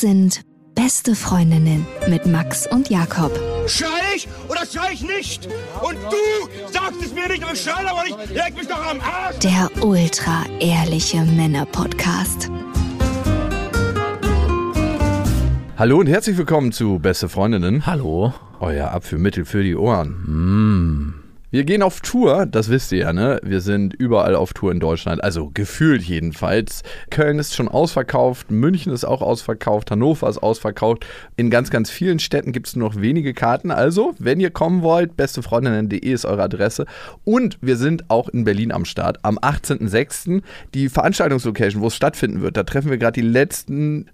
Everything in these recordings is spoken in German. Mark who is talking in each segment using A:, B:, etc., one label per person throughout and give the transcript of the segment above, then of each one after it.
A: Das sind beste Freundinnen mit Max und Jakob.
B: Schrei ich oder schrei ich nicht? Und du sagst es mir nicht, aber ich schrei aber nicht. Leg mich doch am Arsch.
A: Der ultra ehrliche Männer-Podcast.
C: Hallo und herzlich willkommen zu Beste Freundinnen.
D: Hallo.
C: Euer Abführmittel für die Ohren. Wir gehen auf Tour, das wisst ihr ja, ne? Wir sind überall auf Tour in Deutschland, also gefühlt jedenfalls. Köln ist schon ausverkauft, München ist auch ausverkauft, Hannover ist ausverkauft. In ganz, ganz vielen Städten gibt es nur noch wenige Karten. Also, wenn ihr kommen wollt, bestefreundinnen.de ist eure Adresse. Und wir sind auch in Berlin am Start. Am 18.06. die Veranstaltungslocation, wo es stattfinden wird. Da treffen wir gerade die letzten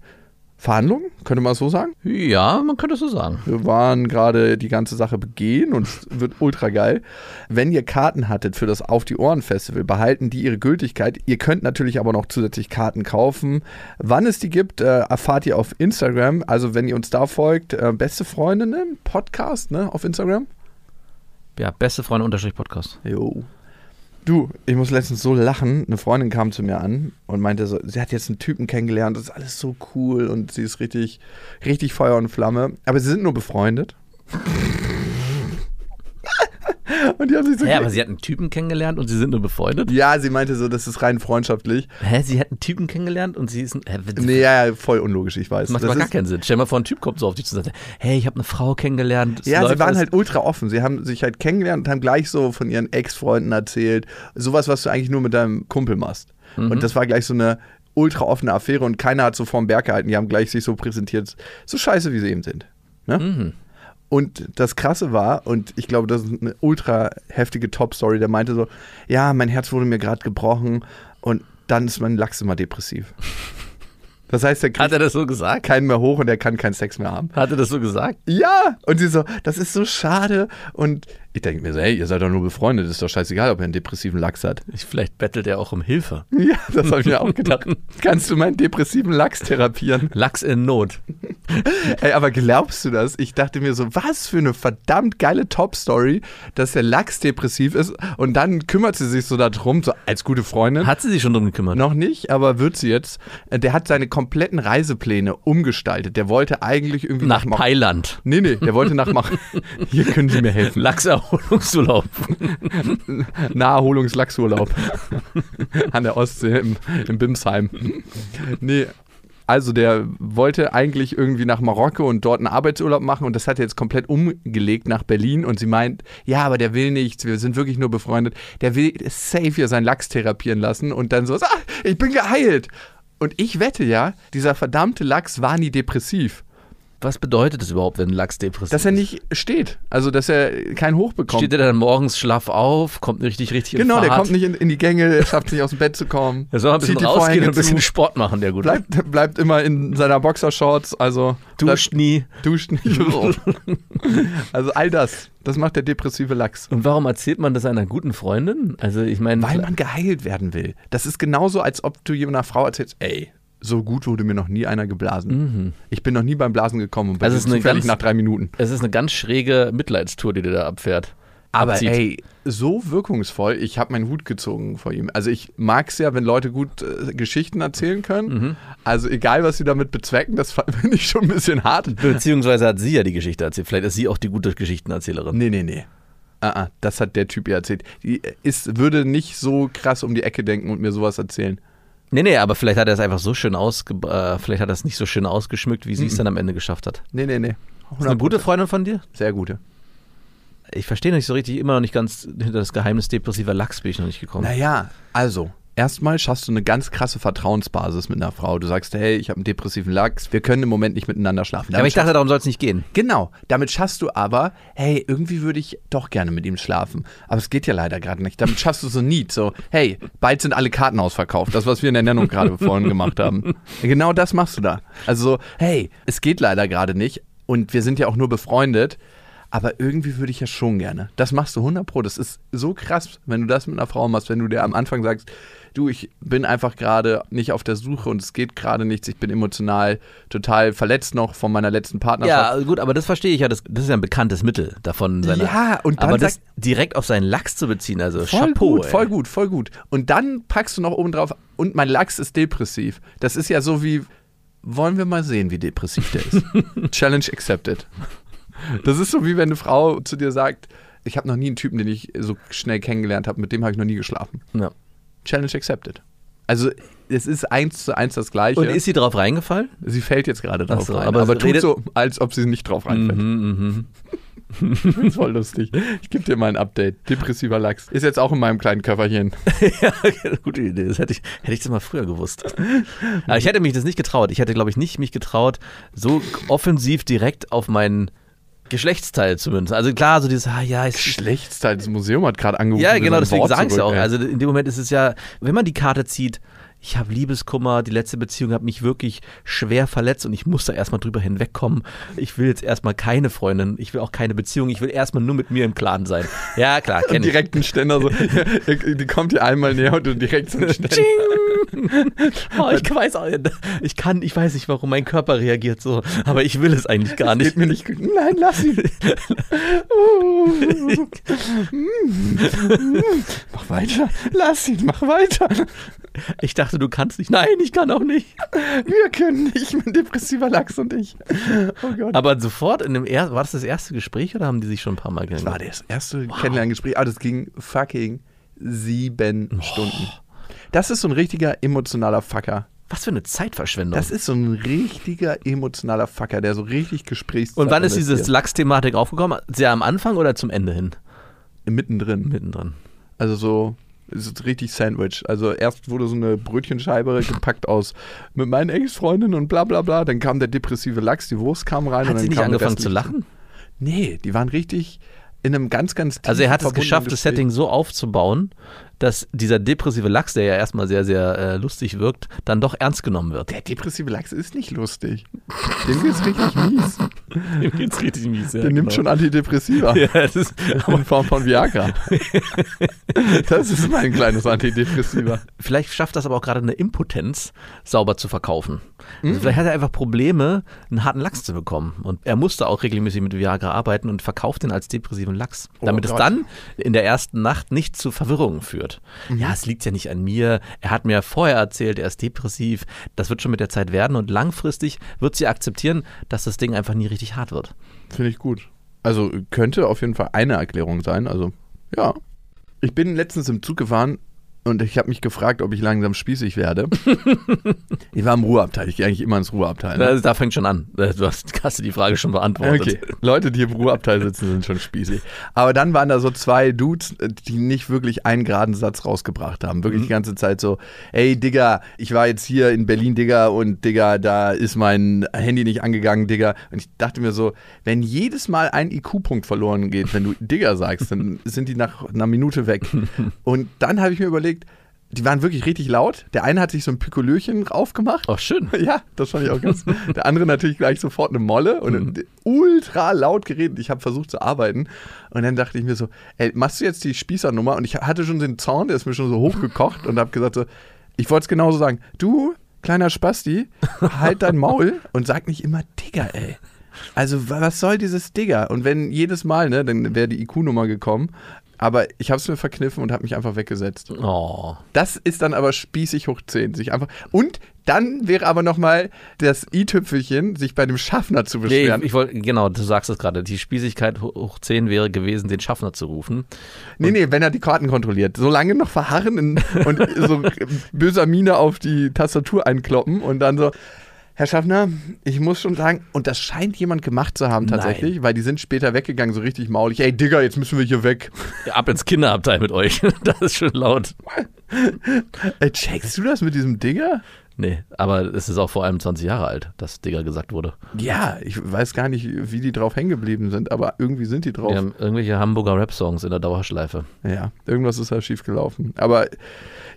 C: Verhandlungen, könnte man es so sagen?
D: Ja, man könnte es so sagen.
C: Wir waren gerade die ganze Sache begehen und es wird ultra geil. Wenn ihr Karten hattet für das Auf die Ohren Festival, behalten die ihre Gültigkeit. Ihr könnt natürlich aber noch zusätzlich Karten kaufen. Wann es die gibt, äh, erfahrt ihr auf Instagram. Also wenn ihr uns da folgt, äh, beste Freundinnen Podcast, ne, auf Instagram.
D: Ja, beste Freunde Podcast.
C: Jo. Du, ich muss letztens so lachen. Eine Freundin kam zu mir an und meinte so, sie hat jetzt einen Typen kennengelernt, das ist alles so cool und sie ist richtig, richtig Feuer und Flamme. Aber sie sind nur befreundet. Und die haben sich so.
D: Hä, aber sie hat einen Typen kennengelernt und sie sind nur befreundet?
C: ja, sie meinte so, das ist rein freundschaftlich.
D: Hä, sie hat einen Typen kennengelernt und sie ist ein. Hä,
C: Nee, ja, ja, voll unlogisch, ich weiß.
D: macht
C: Das
D: aber gar keinen Sinn. Stell mal vor, ein Typ kommt so auf dich zu und sagt, hey, ich habe eine Frau kennengelernt.
C: Ja, sie waren
D: alles-
C: halt ultra offen. Sie haben sich halt kennengelernt und haben gleich so von ihren Ex-Freunden erzählt. Sowas, was du eigentlich nur mit deinem Kumpel machst.
D: Mhm.
C: Und das war gleich so eine ultra offene Affäre und keiner hat so vorm Berg gehalten. Die haben gleich sich so präsentiert, so scheiße wie sie eben sind. Ne?
D: Mhm.
C: Und das Krasse war, und ich glaube, das ist eine ultra heftige Top-Story, der meinte so, ja, mein Herz wurde mir gerade gebrochen und dann ist mein Lachs immer depressiv. Das heißt, er
D: Hat er das so gesagt?
C: keinen mehr hoch und er kann keinen Sex mehr haben.
D: Hat er das so gesagt?
C: Ja! Und sie so, das ist so schade. Und ich denke mir so, hey, ihr seid doch nur befreundet, ist doch scheißegal, ob er einen depressiven Lachs hat.
D: Ich, vielleicht bettelt er auch um Hilfe.
C: Ja, das habe ich mir auch gedacht. Kannst du meinen depressiven Lachs therapieren?
D: Lachs in Not.
C: Ey, aber glaubst du das? Ich dachte mir so, was für eine verdammt geile Top-Story, dass der Lachs depressiv ist und dann kümmert sie sich so darum, so als gute Freundin.
D: Hat sie sich schon drum gekümmert?
C: Noch nicht, aber wird sie jetzt. Äh, Der hat seine kompletten Reisepläne umgestaltet. Der wollte eigentlich irgendwie
D: Nach
C: Mar-
D: Mailand.
C: Nee, nee, der wollte nach Hier können Sie mir helfen.
D: Lachserholungsurlaub.
C: Naherholungslachsurlaub an der Ostsee im, im Bimsheim. Nee, also der wollte eigentlich irgendwie nach Marokko und dort einen Arbeitsurlaub machen und das hat er jetzt komplett umgelegt nach Berlin und sie meint, ja, aber der will nichts, wir sind wirklich nur befreundet. Der will safe hier seinen Lachs therapieren lassen und dann so, ah, ich bin geheilt. Und ich wette ja, dieser verdammte Lachs war nie depressiv.
D: Was bedeutet das überhaupt, wenn ein Lachs depressiv
C: Dass er
D: ist?
C: nicht steht, also dass er keinen Hoch bekommt.
D: Steht er dann morgens schlaff auf, kommt richtig, richtig in
C: Genau, der kommt nicht in, in die Gänge, schafft nicht aus dem Bett zu kommen.
D: Er soll ein bisschen rausgehen
C: Vorhänge
D: und ein bisschen
C: zu,
D: Sport machen, der Gute.
C: bleibt, bleibt immer in seiner Boxershorts, also
D: Duscht nie.
C: bleibt, duscht nicht. also all das, das macht der depressive Lachs.
D: Und warum erzählt man das einer guten Freundin? Also ich meine,
C: Weil man geheilt werden will. Das ist genauso, als ob du einer Frau erzählst, ey, so gut wurde mir noch nie einer geblasen. Ich bin noch nie beim Blasen gekommen und bin
D: Also es ist eine
C: zufällig
D: ganz-
C: nach drei Minuten.
D: es ist eine ganz schräge Mitleidstour, die der da abfährt.
C: Aber
D: Abzieht.
C: ey, so wirkungsvoll, ich habe meinen Hut gezogen vor ihm. Also ich mag es ja, wenn Leute gut äh, Geschichten erzählen können.
D: Mhm.
C: Also egal, was sie damit bezwecken, das finde ich schon ein bisschen hart.
D: Beziehungsweise hat sie ja die Geschichte erzählt. Vielleicht ist sie auch die gute Geschichtenerzählerin.
C: Nee, nee, nee. Ah, ah, das hat der Typ ihr erzählt. Die ist, würde nicht so krass um die Ecke denken und mir sowas erzählen.
D: Nee, nee, aber vielleicht hat er es einfach so schön ausge äh, vielleicht hat er es nicht so schön ausgeschmückt, wie sie
C: Mhm.
D: es dann am Ende geschafft hat.
C: Nee, nee, nee.
D: Ist eine gute Freundin von dir?
C: Sehr gute.
D: Ich verstehe nicht so richtig, immer noch nicht ganz hinter das Geheimnis depressiver Lachs bin ich noch nicht gekommen.
C: Naja, also, erstmal schaffst du eine ganz krasse Vertrauensbasis mit einer Frau. Du sagst, hey, ich habe einen depressiven Lachs, wir können im Moment nicht miteinander schlafen.
D: aber
C: Damit
D: ich dachte, darum soll es nicht gehen.
C: Genau, damit schaffst du aber, hey, irgendwie würde ich doch gerne mit ihm schlafen. Aber es geht ja leider gerade nicht. Damit schaffst du so ein Need, so, hey, bald sind alle Karten ausverkauft. Das, was wir in der Nennung gerade vorhin gemacht haben. Genau das machst du da. Also so, hey, es geht leider gerade nicht und wir sind ja auch nur befreundet. Aber irgendwie würde ich ja schon gerne. Das machst du 100 Pro. Das ist so krass, wenn du das mit einer Frau machst, wenn du dir am Anfang sagst, du, ich bin einfach gerade nicht auf der Suche und es geht gerade nichts. Ich bin emotional total verletzt noch von meiner letzten Partnerschaft.
D: Ja, gut, aber das verstehe ich ja. Das, das ist ja ein bekanntes Mittel davon. Seiner,
C: Ja, und dann
D: aber das direkt auf seinen Lachs zu beziehen, also
C: Voll
D: Chapeau.
C: gut,
D: ey.
C: voll gut, voll gut. Und dann packst du noch oben drauf, und mein Lachs ist depressiv. Das ist ja so wie, wollen wir mal sehen, wie depressiv der ist. Challenge accepted. Das ist so wie wenn eine Frau zu dir sagt, ich habe noch nie einen Typen, den ich so schnell kennengelernt habe, mit dem habe ich noch nie geschlafen.
D: Ja.
C: Challenge accepted. Also es ist eins zu eins das Gleiche.
D: Und ist sie drauf reingefallen?
C: sie fällt jetzt gerade drauf
D: so,
C: rein,
D: aber
C: aber, tut so, als ob sie nicht drauf reinfällt.
D: Mhm,
C: Das ist voll lustig. Ich gebe dir mal ein Update. Depressiver Lachs. Ist jetzt auch in meinem kleinen Köfferchen.
D: ja, gute Idee. Das hätte ich, hätte ich das mal früher gewusst. Aber ich hätte mich das nicht getraut. Ich hätte, glaube ich, nicht mich getraut, so offensiv direkt auf meinen Geschlechtsteil zu münzen. Also klar, so dieses, ah ja, ist,
C: Geschlechtsteil. Das Museum hat gerade angerufen.
D: ja, genau, deswegen sage ich es auch. Also in dem Moment ist es ja, wenn man die Karte zieht, ich habe Liebeskummer, die letzte Beziehung hat mich wirklich schwer verletzt und ich muss da erstmal drüber hinwegkommen. Ich will jetzt erstmal keine Freundin, ich will auch keine Beziehung, ich will erstmal nur mit mir im Klaren sein. Ja, klar, kenn ich.
C: direkt ein Ständer so, die kommt dir einmal näher und du direkt so ein Ständer.
D: Oh, ich weiß auch, ich kann, ich weiß nicht, warum mein Körper reagiert so, aber ich will es eigentlich gar nicht.
C: Geht mir nicht gut. Nein, lass ihn. mach weiter. Lass ihn, mach weiter.
D: Ich dachte, du kannst nicht. Nein, ich kann auch nicht.
C: Wir können nicht, mein depressiver Lachs und ich. Oh Gott.
D: Aber sofort in dem ersten, war das das erste Gespräch oder haben die sich schon ein paar Mal
C: Das war
D: kennengelernt?
C: das erste Kennenlerngespräch. Ah, das ging fucking sieben Stunden. Das ist so ein richtiger emotionaler Fucker.
D: Was für eine Zeitverschwendung.
C: Das ist so ein richtiger emotionaler Fucker, der so richtig Gesprächszeit
D: Und wann ist diese
C: investiert.
D: Lachs-Thematik aufgekommen? Sehr am Anfang oder zum Ende hin?
C: Mittendrin.
D: Mittendrin.
C: Also so, ist richtig Sandwich. Also erst wurde so eine Brötchenscheibe gepackt aus mit meinen Ex-Freundinnen und bla bla bla. Dann kam der depressive Lachs, die Wurst kam rein. und
D: Hat
C: dann
D: sie nicht angefangen zu lachen?
C: Nee, die waren richtig in einem ganz, ganz
D: Also er hat es geschafft, das
C: Gespräch.
D: Setting so aufzubauen, dass dieser depressive Lachs, der ja erstmal sehr, sehr äh, lustig wirkt, dann doch ernst genommen wird.
C: Der depressive Lachs ist nicht lustig. Dem geht's richtig mies.
D: Dem geht's richtig mies. Ja,
C: Der nimmt schon Antidepressiva.
D: Ja, das ist,
C: In Form von Viagra. das ist mein kleines Antidepressiva.
D: vielleicht schafft das aber auch gerade eine Impotenz, sauber zu verkaufen.
C: Mhm.
D: Also vielleicht hat er einfach Probleme, einen harten Lachs zu bekommen. Und er musste auch regelmäßig mit Viagra arbeiten und verkauft den als depressiven Lachs.
C: Oh
D: Damit es
C: Gott.
D: dann in der ersten Nacht nicht zu Verwirrungen führt.
C: Mhm.
D: Ja, es liegt ja nicht an mir. Er hat mir vorher erzählt, er ist depressiv. Das wird schon mit der Zeit werden. Und langfristig wird sie akzeptieren, dass das Ding einfach nie richtig hart wird.
C: Finde ich gut. Also könnte auf jeden Fall eine Erklärung sein. Also, ja. Ich bin letztens im Zug gefahren und ich habe mich gefragt, ob ich langsam spießig werde. ich war im Ruheabteil. Ich gehe eigentlich immer ins Ruheabteil. Ne?
D: Da, da fängt schon an. Du hast, hast du die Frage schon beantwortet.
C: Okay. Leute, die im Ruheabteil sitzen, sind schon spießig. Aber dann waren da so zwei Dudes, die nicht wirklich einen geraden Satz rausgebracht haben. Wirklich die ganze Zeit so, ey Digga, ich war jetzt hier in Berlin, Digga, und Digga, da ist mein Handy nicht angegangen, Digga. Und ich dachte mir so, wenn jedes Mal ein IQ-Punkt verloren geht, wenn du Digga sagst, dann sind die nach einer Minute weg. Und dann habe ich mir überlegt, die waren wirklich richtig laut. Der eine hat sich so ein Pikolöchen aufgemacht.
D: Oh, schön.
C: Ja, das fand ich auch ganz. Der andere natürlich gleich sofort eine Molle und ultra laut geredet. Ich habe versucht zu arbeiten und dann dachte ich mir so, ey, machst du jetzt die Spießernummer? Und ich hatte schon den Zorn, der ist mir schon so hochgekocht und habe gesagt so, ich wollte es genauso sagen. Du, kleiner Spasti, halt dein Maul und sag nicht immer Digger, ey. Also wa- was soll dieses Digger? Und wenn jedes Mal, ne, dann wäre die IQ-Nummer gekommen. Aber ich habe es mir verkniffen und habe mich einfach weggesetzt.
D: Oh.
C: Das ist dann aber spießig hoch 10. Sich einfach und dann wäre aber nochmal das i-Tüpfelchen, sich bei dem Schaffner zu
D: Nee,
C: beschweren.
D: ich wollte, genau, du sagst es gerade. Die Spießigkeit ho- hoch 10 wäre gewesen, den Schaffner zu rufen.
C: nee, nee, wenn er die Karten kontrolliert. So lange noch verharren und so böser Miene auf die Tastatur einkloppen und dann so. Herr Schaffner, ich muss schon sagen, und das scheint jemand gemacht zu haben tatsächlich, weil die sind später weggegangen, so richtig maulig. Ey, Digga, jetzt müssen wir hier weg.
D: Ab ins Kinderabteil mit euch. Das ist schon laut.
C: Ey, checkst du das mit diesem Digger?
D: Nee, aber es ist auch vor allem 20 Jahre alt, dass Digger gesagt wurde.
C: Ja, ich weiß gar nicht, wie die drauf hängen geblieben sind, aber irgendwie sind die drauf.
D: Wir haben irgendwelche Hamburger Rap-Songs in der Dauerschleife.
C: Ja, irgendwas ist da schief gelaufen. Aber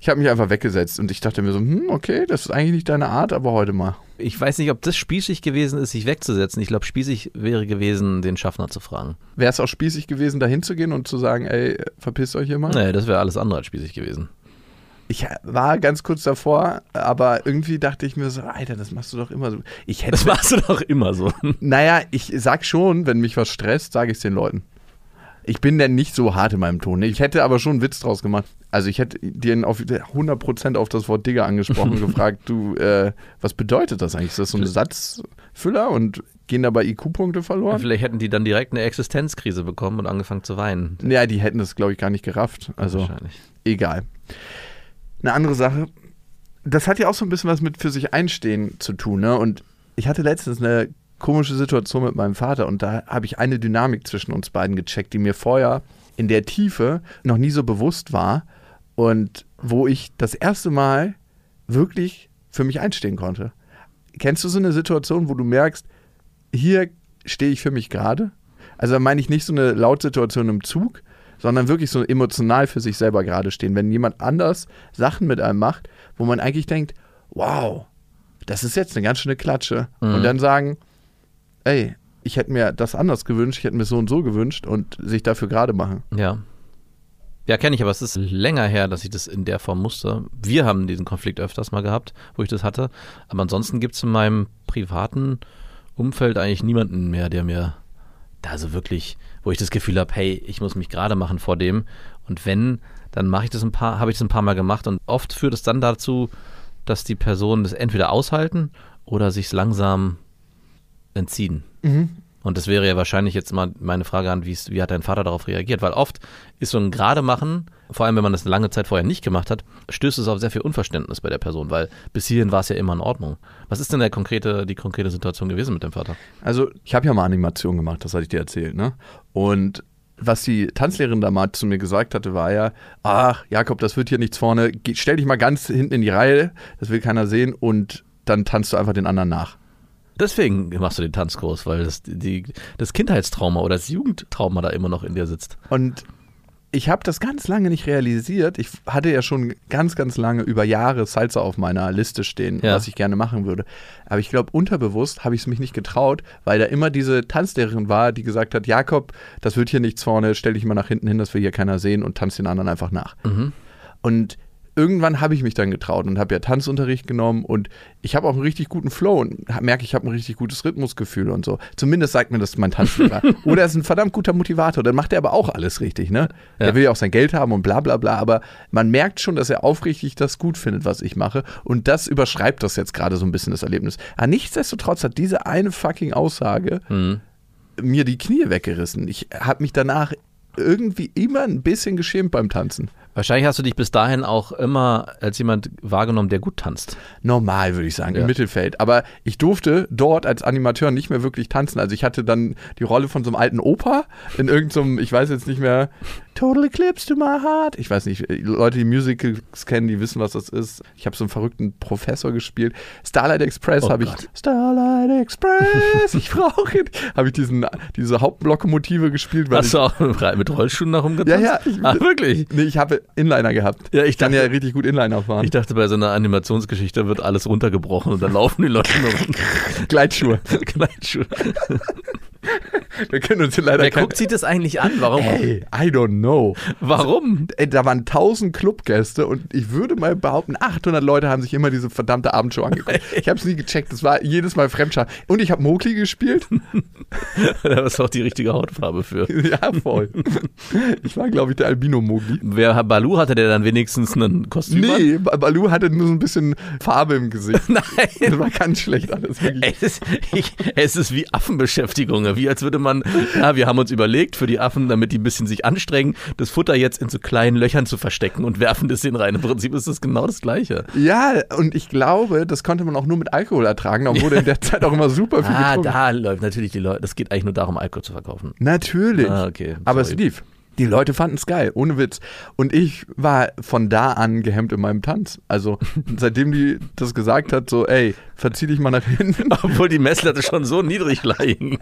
C: ich habe mich einfach weggesetzt und ich dachte mir so, hm, okay, das ist eigentlich nicht deine Art, aber heute mal.
D: Ich weiß nicht, ob das spießig gewesen ist, sich wegzusetzen. Ich glaube, spießig wäre gewesen, den Schaffner zu fragen.
C: Wäre es auch spießig gewesen, da hinzugehen und zu sagen, ey, verpisst euch hier mal?
D: Nee, das wäre alles andere als spießig gewesen.
C: Ich war ganz kurz davor, aber irgendwie dachte ich mir so, Alter, das machst du doch immer so. Ich hätte,
D: Das machst du doch immer so.
C: naja, ich sag schon, wenn mich was stresst, sage ich es den Leuten. Ich bin denn nicht so hart in meinem Ton. ne? Ich hätte aber schon einen Witz draus gemacht. Also ich hätte dir auf 100% auf das Wort Digger angesprochen und gefragt, du, äh, was bedeutet das eigentlich? Ist das so ein Satzfüller und gehen dabei IQ-Punkte verloren?
D: Vielleicht hätten die dann direkt eine Existenzkrise bekommen und angefangen zu weinen.
C: Ja, die hätten das, glaube ich, gar nicht gerafft. Also
D: Wahrscheinlich.
C: egal. Eine andere Sache, das hat ja auch so ein bisschen was mit für sich einstehen zu tun, ne? Und ich hatte letztens eine komische Situation mit meinem Vater und da habe ich eine Dynamik zwischen uns beiden gecheckt, die mir vorher in der Tiefe noch nie so bewusst war und wo ich das erste Mal wirklich für mich einstehen konnte. Kennst du so eine Situation, wo du merkst, hier stehe ich für mich gerade? Also da meine ich nicht so eine Lautsituation im Zug, sondern wirklich so emotional für sich selber gerade stehen. Wenn jemand anders Sachen mit einem macht, wo man eigentlich denkt, wow, das ist jetzt eine ganz schöne Klatsche. Und dann sagen, ey, ich hätte mir das anders gewünscht, ich hätte mir so und so gewünscht und sich dafür gerade machen.
D: Ja. Ja, kenne ich, aber es ist länger her, dass ich das in der Form musste. Wir haben diesen Konflikt öfters mal gehabt, wo ich das hatte. Aber ansonsten gibt es in meinem privaten Umfeld eigentlich niemanden mehr, der mir da so wirklich, wo ich das Gefühl habe, hey, ich muss mich gerade machen vor dem. Und wenn, dann mache ich das ein paar, habe ich das ein paar Mal gemacht und oft führt es dann dazu, dass die Personen das entweder aushalten oder sich langsam entziehen. Und das wäre ja wahrscheinlich jetzt mal meine Frage an, wie wie hat dein Vater darauf reagiert? Weil oft ist so ein gerade machen, vor allem wenn man das lange Zeit vorher nicht gemacht hat, stößt es auf sehr viel Unverständnis bei der Person, weil bis hierhin war es ja immer in Ordnung. Was ist denn der konkrete, die konkrete Situation gewesen mit dem Vater?
C: Also, ich habe ja mal Animation gemacht, das hatte ich dir erzählt, ne? Und was die Tanzlehrerin da mal zu mir gesagt hatte, war ja, ach, Jakob, das wird hier nichts vorne, Geh, stell dich mal ganz hinten in die Reihe, das will keiner sehen und dann tanzt du einfach den anderen nach.
D: Deswegen machst du den Tanzkurs, weil das, die, das Kindheitstrauma oder das Jugendtrauma da immer noch in dir sitzt.
C: Und ich habe das ganz lange nicht realisiert. Ich hatte ja schon ganz, ganz lange über Jahre Salsa auf meiner Liste stehen,
D: Ja.
C: was ich gerne machen würde. Aber ich glaube, unterbewusst habe ich es mich nicht getraut, weil da immer diese Tanzlehrerin war, die gesagt hat, Jakob, das wird hier nichts vorne, stell dich mal nach hinten hin, das will hier keiner sehen und tanz den anderen einfach nach. Und irgendwann habe ich mich dann getraut und habe ja Tanzunterricht genommen und ich habe auch einen richtig guten Flow und merke, ich habe ein richtig gutes Rhythmusgefühl und so. Zumindest sagt mir das mein Tanzlehrer. Oder er ist ein verdammt guter Motivator, dann macht er aber auch alles richtig, ne?
D: Ja.
C: Der will ja auch sein Geld haben und bla bla bla, aber man merkt schon, dass er aufrichtig das gut findet, was ich mache und das überschreibt das jetzt gerade so ein bisschen das Erlebnis. Aber nichtsdestotrotz hat diese eine fucking Aussage mir die Knie weggerissen. Ich habe mich danach irgendwie immer ein bisschen geschämt beim Tanzen.
D: Wahrscheinlich hast du dich bis dahin auch immer als jemand wahrgenommen, der gut tanzt.
C: normal, würde ich sagen,
D: Ja.
C: im Mittelfeld. Aber ich durfte dort als Animateur nicht mehr wirklich tanzen. Also ich hatte dann die Rolle von so einem alten Opa in irgendeinem, ich weiß jetzt nicht mehr, Total Eclipse to my heart. Ich weiß nicht, Leute, die Musicals kennen, die wissen, was das ist. Ich habe so einen verrückten Professor gespielt. Starlight Express
D: Oh
C: habe ich. Starlight Express, ich brauche. Habe ich diesen, diese Hauptlokomotive gespielt.
D: Hast du auch mit Rollschuhen nach rumgetanzt?
C: Ja, ja, ich-
D: ah, wirklich?
C: ich, nee, ich habe Inliner gehabt.
D: Ja, ich
C: kann ja
D: dachte-
C: richtig gut Inliner fahren.
D: Ich dachte, bei so einer Animationsgeschichte wird alles runtergebrochen und dann laufen die Leute nur rum.
C: Gleitschuhe.
D: Gleitschuhe.
C: Wir können uns hier leider
D: Wer guckt sich das eigentlich an? Warum?
C: Hey, I don't know.
D: Warum?
C: Ey, da waren 1000 Clubgäste und ich würde mal behaupten, 800 Leute haben sich immer diese verdammte Abendshow angeguckt. Ich habe es nie gecheckt, das war jedes Mal Fremdscham. Und ich habe Mowgli gespielt.
D: Da ist auch die richtige Hautfarbe für.
C: ja, voll. Ich war, glaube ich, der Albino-Mowgli.
D: Wer Balu hatte, der dann wenigstens ein Kostüm an?
C: Nee, Ba- Balu hatte nur so ein bisschen Farbe im Gesicht.
D: Nein.
C: Das war ganz schlecht alles.
D: Es ist, ich, es ist wie Affenbeschäftigung, wie als würde man, ja, wir haben uns überlegt für die Affen, damit die ein bisschen sich anstrengen, das Futter jetzt in so kleinen Löchern zu verstecken und werfen das in rein. Im Prinzip ist das genau das Gleiche.
C: Ja, und ich glaube, das konnte man auch nur mit Alkohol ertragen. Da wurde in der Zeit auch immer super viel
D: Ah,
C: getrunken.
D: da läuft natürlich die Leute, das geht eigentlich nur darum, Alkohol zu verkaufen.
C: Natürlich.
D: Ah, okay,
C: Aber es
D: sorry.
C: lief. Die Leute fanden es geil, ohne Witz. Und ich war von da an gehemmt in meinem Tanz. Also seitdem die das gesagt hat, so, ey, verzieh dich mal nach hinten.
D: Obwohl die Messlatte schon so niedrig lagen.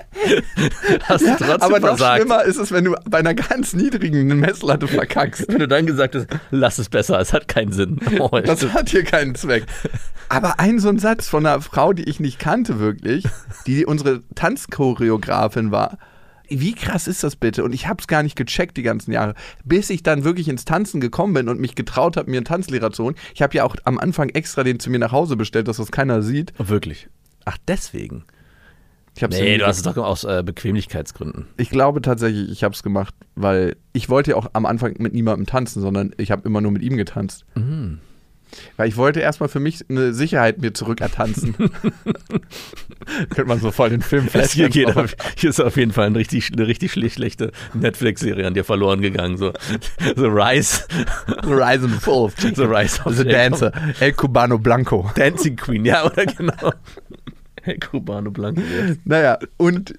D: Hast du trotzdem
C: Aber
D: versagt.
C: schlimmer ist es, wenn du bei einer ganz niedrigen Messlatte verkackst.
D: Wenn du dann gesagt hast, lass es besser, es hat keinen Sinn. Oh,
C: Das
D: stimmt.
C: hat hier keinen Zweck. Aber ein so ein Satz von einer Frau, die ich nicht kannte wirklich, die unsere Tanzchoreografin war. Wie krass ist das bitte? Und ich habe es gar nicht gecheckt die ganzen Jahre, bis ich dann wirklich ins Tanzen gekommen bin und mich getraut habe, mir einen Tanzlehrer zu holen. Ich habe ja auch am Anfang extra den zu mir nach Hause bestellt, dass das keiner sieht.
D: Wirklich. Ach, deswegen.
C: Ich hab's
D: Nee, du hast es doch aus äh, Bequemlichkeitsgründen.
C: Ich glaube tatsächlich, ich habe es gemacht, weil ich wollte ja auch am Anfang mit niemandem tanzen, sondern ich habe immer nur mit ihm getanzt.
D: Mhm.
C: Weil ich wollte erstmal für mich eine Sicherheit mir zurück ertanzen. Könnte man so voll den Film
D: hier,
C: flashen.
D: auf, hier ist auf jeden Fall ein richtig, eine richtig schlecht- schlechte Netflix-Serie an dir verloren gegangen. So, so Rise,
C: The Rise and Fall
D: The Rise of
C: The. Dancer. El Cubano Blanco.
D: Dancing Queen, ja, oder genau. Hey, Cubano Blanco. ja.
C: Naja, und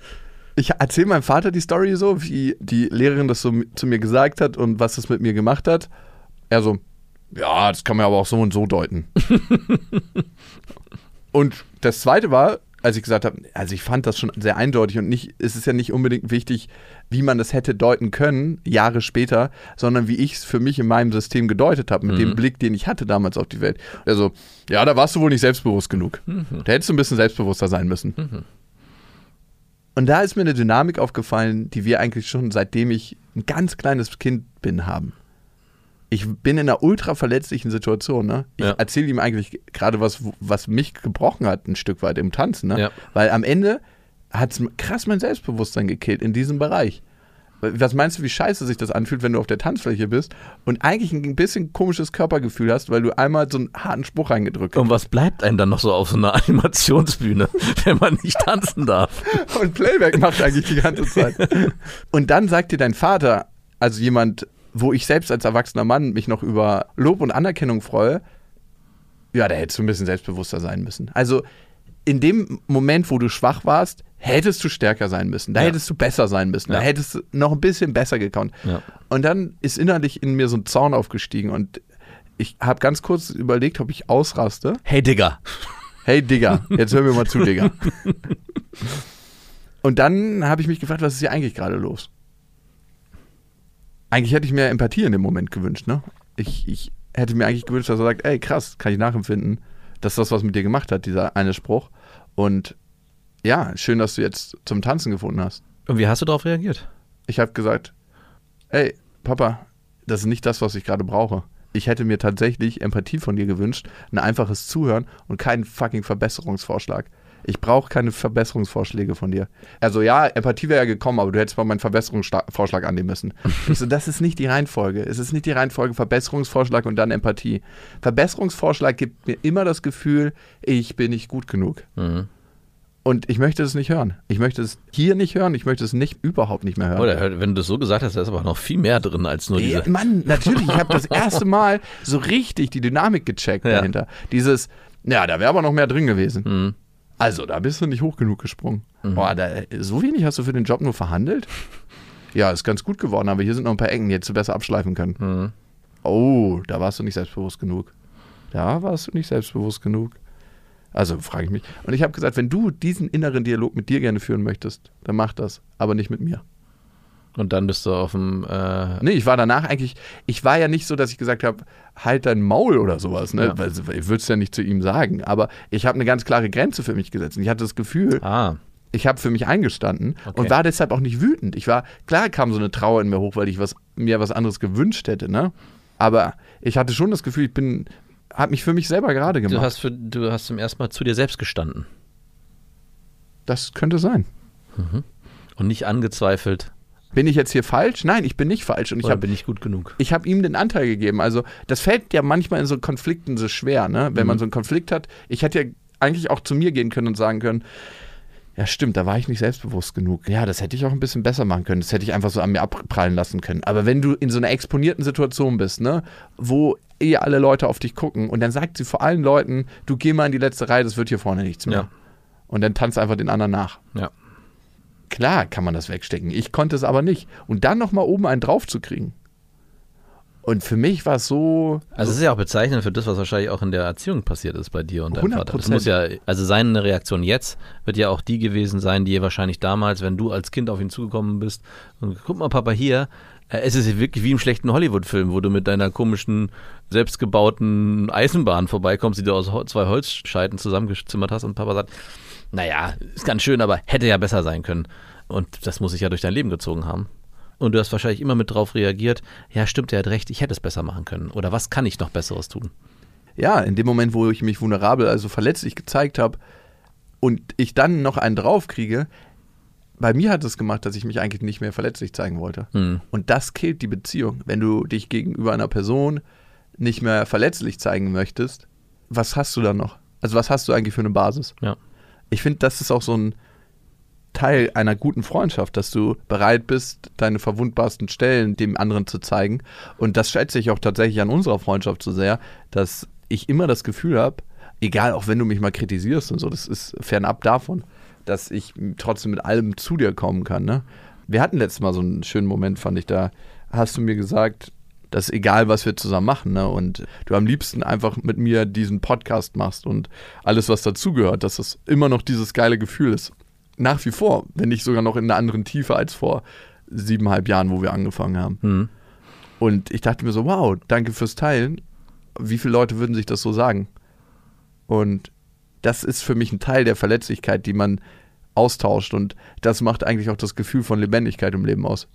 C: ich erzähle meinem Vater die Story so, wie die Lehrerin das so zu mir gesagt hat und was das mit mir gemacht hat. Er so, ja, das kann man aber auch so und so deuten. und das zweite war, als ich gesagt habe, also ich fand das schon sehr eindeutig und nicht, es ist ja nicht unbedingt wichtig, wie man das hätte deuten können, Jahre später, sondern wie ich es für mich in meinem System gedeutet habe, mit dem Blick, den ich hatte damals auf die Welt. Also, ja, da warst du wohl nicht selbstbewusst genug. Da hättest du ein bisschen selbstbewusster sein müssen. Und da ist mir eine Dynamik aufgefallen, die wir eigentlich schon seitdem ich ein ganz kleines Kind bin haben. Ich bin in einer ultra verletzlichen Situation. Ne? Ich
D: Ja.
C: erzähle ihm eigentlich gerade was, was mich gebrochen hat, ein Stück weit im Tanzen. Ne?
D: Ja.
C: Weil am Ende hat es krass mein Selbstbewusstsein gekillt in diesem Bereich. Was meinst du, wie scheiße sich das anfühlt, wenn du auf der Tanzfläche bist und eigentlich ein bisschen komisches Körpergefühl hast, weil du einmal so einen harten Spruch reingedrückt hast?
D: Und was bleibt einem dann noch so auf so einer Animationsbühne, wenn man nicht tanzen darf?
C: und Playback macht eigentlich die ganze Zeit. Und dann sagt dir dein Vater, also jemand, wo ich selbst als erwachsener Mann mich noch über Lob und Anerkennung freue, ja, da hättest du ein bisschen selbstbewusster sein müssen. Also in dem Moment, wo du schwach warst, hättest du stärker sein müssen. Da
D: Ja.
C: hättest du besser sein müssen. Da
D: Ja.
C: hättest du noch ein bisschen besser gekonnt.
D: Ja.
C: Und dann ist innerlich in mir so ein Zaun aufgestiegen und ich habe ganz kurz überlegt, ob ich ausraste.
D: Hey Digga.
C: Hey Digga, jetzt hör mir mal zu, Digga. Und dann habe ich mich gefragt, was ist hier eigentlich gerade los? Eigentlich hätte ich mir Empathie in dem Moment gewünscht, ne? Ich, ich hätte mir eigentlich gewünscht, dass er sagt, ey, krass, kann ich nachempfinden, dass das was mit dir gemacht hat, dieser eine Spruch. Und ja, schön, dass du jetzt zum Tanzen gefunden hast.
D: Und wie hast du darauf reagiert?
C: Ich habe gesagt, ey, Papa, das ist nicht das, was ich gerade brauche. Ich hätte mir tatsächlich Empathie von dir gewünscht, ein einfaches Zuhören und keinen fucking Verbesserungsvorschlag. Ich brauche keine Verbesserungsvorschläge von dir. Also ja, Empathie wäre ja gekommen, aber du hättest mal meinen Verbesserungsvorschlag annehmen müssen. Ich so, das ist nicht die Reihenfolge. Es ist nicht die Reihenfolge Verbesserungsvorschlag und dann Empathie. Verbesserungsvorschlag gibt mir immer das Gefühl, ich bin nicht gut genug.
D: Mhm.
C: Und ich möchte es nicht hören. Ich möchte es hier nicht hören. Ich möchte es nicht überhaupt nicht mehr hören.
D: Oder wenn du das so gesagt hast, da ist aber noch viel mehr drin als nur
C: Ja,
D: diese.
C: Mann, natürlich, ich habe das erste Mal so richtig die Dynamik gecheckt
D: Ja.
C: dahinter. Dieses, ja, da wäre aber noch mehr drin gewesen.
D: Mhm.
C: Also, da bist du nicht hoch genug gesprungen. Boah, da, so wenig hast du für den Job nur verhandelt? Ja, ist ganz gut geworden, aber hier sind noch ein paar Ecken, die hättest du besser abschleifen können.
D: Mhm.
C: Oh, da warst du nicht selbstbewusst genug. Da warst du nicht selbstbewusst genug. Also frage ich mich. Und ich habe gesagt, wenn du diesen inneren Dialog mit dir gerne führen möchtest, dann mach das, aber nicht mit mir.
D: Und dann bist du auf dem. Äh,
C: Nee, ich war danach eigentlich, ich war ja nicht so, dass ich gesagt habe, halt dein Maul oder sowas, ne?
D: Ja.
C: Weil ich würde es ja nicht zu ihm sagen, aber ich habe eine ganz klare Grenze für mich gesetzt. Und ich hatte das Gefühl,
D: ah,
C: ich habe für mich eingestanden
D: Okay.
C: und war deshalb auch nicht wütend. Ich war, klar kam so eine Trauer in mir hoch, weil ich was, mir was anderes gewünscht hätte, ne? Aber ich hatte schon das Gefühl, ich bin, habe mich für mich selber gerade
D: du
C: gemacht.
D: hast, für, du hast zum ersten Mal zu dir selbst gestanden
C: das könnte sein.
D: und nicht angezweifelt.
C: Bin ich jetzt hier falsch? Nein, ich bin nicht falsch. Und ich
D: Oder
C: habe
D: bin ich gut genug?
C: ich habe ihm den Anteil gegeben. Also das fällt ja manchmal in so Konflikten so schwer, ne? Wenn man so einen Konflikt hat. Ich hätte ja eigentlich auch zu mir gehen können und sagen können, ja stimmt, da war ich nicht selbstbewusst genug. Ja, das hätte ich auch ein bisschen besser machen können. Das hätte ich einfach so an mir abprallen lassen können. Aber wenn du in so einer exponierten Situation bist, ne, wo eh alle Leute auf dich gucken und dann sagt sie vor allen Leuten, du geh mal in die letzte Reihe, das wird hier vorne nichts mehr.
D: Ja.
C: Und dann tanzt einfach den anderen nach.
D: Ja.
C: Klar kann man das wegstecken. Ich konnte es aber nicht. Und dann nochmal oben einen drauf zu kriegen. Und für mich war es so.
D: Also es ist ja auch bezeichnend für das, was wahrscheinlich auch in der Erziehung passiert ist bei dir und deinem
C: 100
D: Vater. Das muss ja, also seine Reaktion jetzt wird ja auch die gewesen sein, die wahrscheinlich damals, wenn du als Kind auf ihn zugekommen bist und guck mal, Papa, hier, äh, es ist wirklich wie im schlechten Hollywood-Film, wo du mit deiner komischen, selbstgebauten Eisenbahn vorbeikommst, die du aus zwei Holzscheiten zusammengezimmert hast und Papa sagt, naja, ist ganz schön, aber hätte ja besser sein können. Und das muss sich ja durch dein Leben gezogen haben. Und du hast wahrscheinlich immer mit drauf reagiert, ja stimmt, er hat recht, ich hätte es besser machen können. Oder was kann ich noch Besseres tun?
C: Ja, in dem Moment, wo ich mich vulnerabel, also verletzlich gezeigt habe, und ich dann noch einen draufkriege, bei mir hat es gemacht, dass ich mich eigentlich nicht mehr verletzlich zeigen wollte.
D: Hm.
C: Und das killt die Beziehung. Wenn du dich gegenüber einer Person nicht mehr verletzlich zeigen möchtest, was hast du dann noch? Also was hast du eigentlich für eine Basis?
D: Ja.
C: Ich finde, das ist auch so ein Teil einer guten Freundschaft, dass du bereit bist, deine verwundbarsten Stellen dem anderen zu zeigen. Und das schätze ich auch tatsächlich an unserer Freundschaft so sehr, dass ich immer das Gefühl habe, egal, auch wenn du mich mal kritisierst und so, das ist fernab davon, dass ich trotzdem mit allem zu dir kommen kann. Ne? Wir hatten letztes Mal so einen schönen Moment, fand ich, da hast du mir gesagt, dass egal, was wir zusammen machen, ne? und du am liebsten einfach mit mir diesen Podcast machst und alles, was dazugehört, dass das immer noch dieses geile Gefühl ist. Nach wie vor, wenn nicht sogar noch in einer anderen Tiefe als vor siebeneinhalb Jahren, wo wir angefangen haben.
D: Hm.
C: Und ich dachte mir so, wow, danke fürs Teilen. Wie viele Leute würden sich das so sagen? Und das ist für mich ein Teil der Verletzlichkeit, die man austauscht. Und das macht eigentlich auch das Gefühl von Lebendigkeit im Leben aus.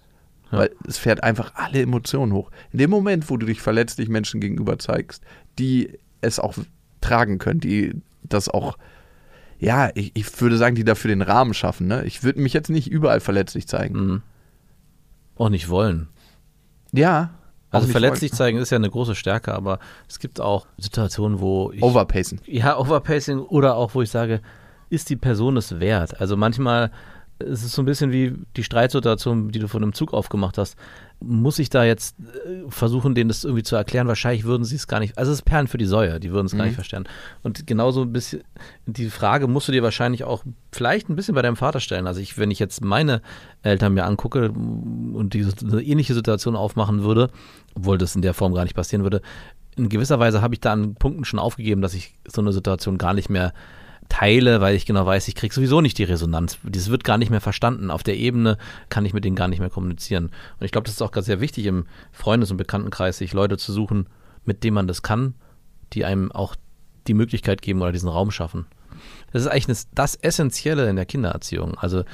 D: Ja.
C: Weil es fährt einfach alle Emotionen hoch. In dem Moment, wo du dich verletzlich Menschen gegenüber zeigst, die es auch tragen können, die das auch, ja, ich, ich würde sagen, die dafür den Rahmen schaffen. Ne? Ich würde mich jetzt nicht überall verletzlich zeigen.
D: Hm. Auch nicht wollen.
C: Ja.
D: Also verletzlich zeigen ist ja eine große Stärke, aber es gibt auch Situationen, wo ich.
C: wollen. Overpacen.
D: Ja, Overpacing oder auch, wo ich sage, ist die Person es wert? Also manchmal ist es so ein bisschen wie die Streitsituation, die du von einem Zug aufgemacht hast. Muss ich da jetzt äh, versuchen, denen das irgendwie zu erklären? Wahrscheinlich würden sie es gar nicht. Also es ist Perlen für die Säue, die würden es gar
C: Mhm.
D: nicht verstehen. Und genauso ein bisschen, die Frage musst du dir wahrscheinlich auch vielleicht ein bisschen bei deinem Vater stellen. Also ich, wenn ich jetzt meine Eltern mir angucke und diese eine ähnliche Situation aufmachen würde, obwohl das in der Form gar nicht passieren würde, in gewisser Weise habe ich da an Punkten schon aufgegeben, dass ich so eine Situation gar nicht mehr teile, weil ich genau weiß, ich kriege sowieso nicht die Resonanz. Das wird gar nicht mehr verstanden. Auf der Ebene kann ich mit denen gar nicht mehr kommunizieren. Und ich glaube, das ist auch ganz sehr wichtig im Freundes- und Bekanntenkreis, sich Leute zu suchen, mit denen man das kann, die einem auch die Möglichkeit geben oder diesen Raum schaffen. Das ist eigentlich das, Essentielle in der Kindererziehung. Also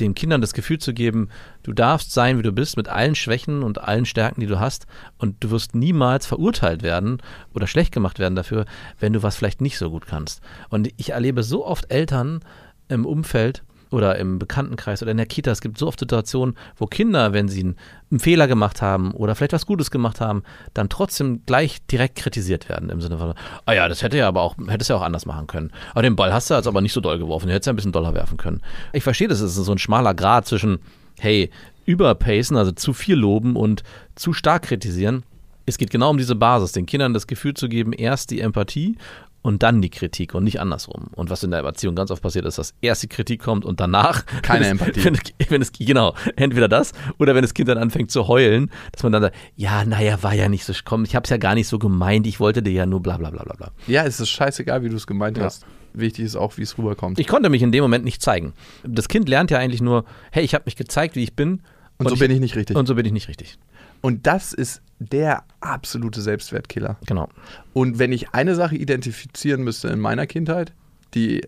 D: den Kindern das Gefühl zu geben, du darfst sein, wie du bist, mit allen Schwächen und allen Stärken, die du hast, und du wirst niemals verurteilt werden oder schlecht gemacht werden dafür, wenn du was vielleicht nicht so gut kannst. Und ich erlebe so oft Eltern im Umfeld oder im Bekanntenkreis oder in der Kita, es gibt so oft Situationen, wo Kinder, wenn sie einen, Fehler gemacht haben oder vielleicht was Gutes gemacht haben, dann trotzdem gleich direkt kritisiert werden im Sinne von, ah ja, das hätte ja aber auch, hättest ja auch anders machen können. Aber den Ball hast du jetzt aber nicht so doll geworfen, du hättest ja ein bisschen doller werfen können. Ich verstehe, das ist so ein schmaler Grad zwischen, hey, überpacen, also zu viel loben und zu stark kritisieren. Es geht genau um diese Basis, den Kindern das Gefühl zu geben, erst die Empathie und dann die Kritik und nicht andersrum. Und was in der Erziehung ganz oft passiert ist, dass erst die Kritik kommt und danach
C: Keine
D: wenn es,
C: Empathie.
D: Wenn, es- wenn es genau entweder das oder wenn das Kind dann anfängt zu heulen, dass man dann sagt, ja, naja, war ja nicht so, komm, ich habe es ja gar nicht so gemeint, ich wollte dir ja nur bla bla bla bla bla.
C: Ja, es ist scheißegal, wie du es gemeint
D: Ja.
C: hast. Wichtig ist auch, wie es rüberkommt.
D: Ich konnte mich in dem Moment nicht zeigen. Das Kind lernt ja eigentlich nur, hey, ich habe mich gezeigt, wie ich bin.
C: und so bin ich nicht richtig.
D: Und so bin ich nicht richtig.
C: Und das ist der absolute Selbstwertkiller.
D: Genau.
C: Und wenn ich eine Sache identifizieren müsste in meiner Kindheit, die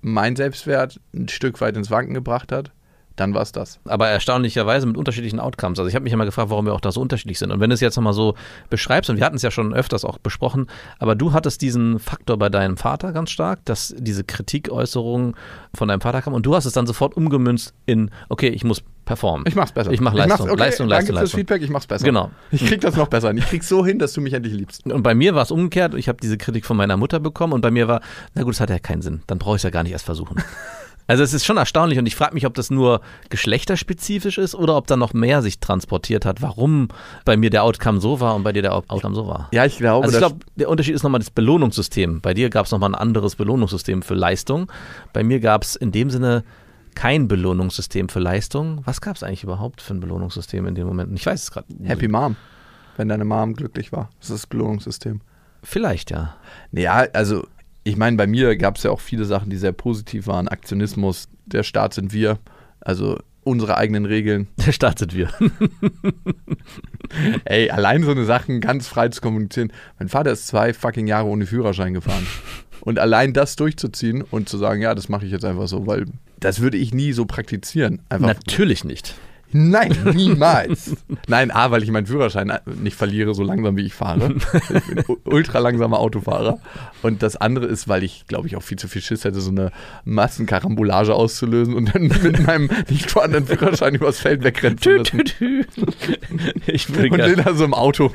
C: mein Selbstwert ein Stück weit ins Wanken gebracht hat, dann war es das.
D: aber erstaunlicherweise mit unterschiedlichen Outcomes. Also ich habe mich immer gefragt, warum wir auch da so unterschiedlich sind. Und wenn du es jetzt nochmal so beschreibst, und wir hatten es ja schon öfters auch besprochen, aber du hattest diesen Faktor bei deinem Vater ganz stark, dass diese Kritikäußerungen von deinem Vater kamen und du hast es dann sofort umgemünzt in, okay, ich muss performen.
C: Ich mach's besser.
D: Ich mach
C: Ich
D: Leistung,
C: mach's- okay,
D: Leistung,
C: danke
D: Leistung, Leistung.
C: Feedback, ich mach's besser.
D: Genau.
C: Ich krieg das noch besser. Ich krieg's so hin, dass du mich endlich liebst.
D: Und bei mir war es umgekehrt. Ich habe diese Kritik von meiner Mutter bekommen und bei mir war, na gut, das hat ja keinen Sinn. Dann brauche ich es ja gar nicht erst versuchen. Also es ist schon erstaunlich und ich frage mich, ob das nur geschlechterspezifisch ist oder ob da noch mehr sich transportiert hat, warum bei mir der Outcome so war und bei dir der Outcome so war.
C: Ja, ich glaube,
D: Also ich glaube, der Unterschied ist nochmal das Belohnungssystem. Bei dir gab es nochmal ein anderes Belohnungssystem für Leistung. Bei mir gab es in dem Sinne kein Belohnungssystem für Leistung. Was gab es eigentlich überhaupt für ein Belohnungssystem in dem Moment? Ich weiß es gerade.
C: Happy Mom. Wenn deine Mom glücklich war. Das ist das Belohnungssystem.
D: Vielleicht, ja.
C: Ja, also ich meine, bei mir gab es ja auch viele Sachen, die sehr positiv waren. Aktionismus, der Staat sind wir. Also unsere eigenen Regeln.
D: Der startet wir.
C: Ey, allein so eine Sachen ganz frei zu kommunizieren. Mein Vater ist zwei fucking Jahre ohne Führerschein gefahren. Und allein das durchzuziehen und zu sagen, ja, das mache ich jetzt einfach so, weil das würde ich nie so praktizieren. Einfach,
D: Natürlich nicht.
C: Nein, niemals. Nein, A, weil ich meinen Führerschein nicht verliere, so langsam wie ich fahre. Ich bin ultra langsamer Autofahrer. Und das andere ist, weil ich, glaube ich, auch viel zu viel Schiss hätte, so eine Massenkarambolage auszulösen und dann mit meinem nicht vorhandenen Führerschein übers Feld wegrennen zu müssen.
D: Ich
C: Und den da so im Auto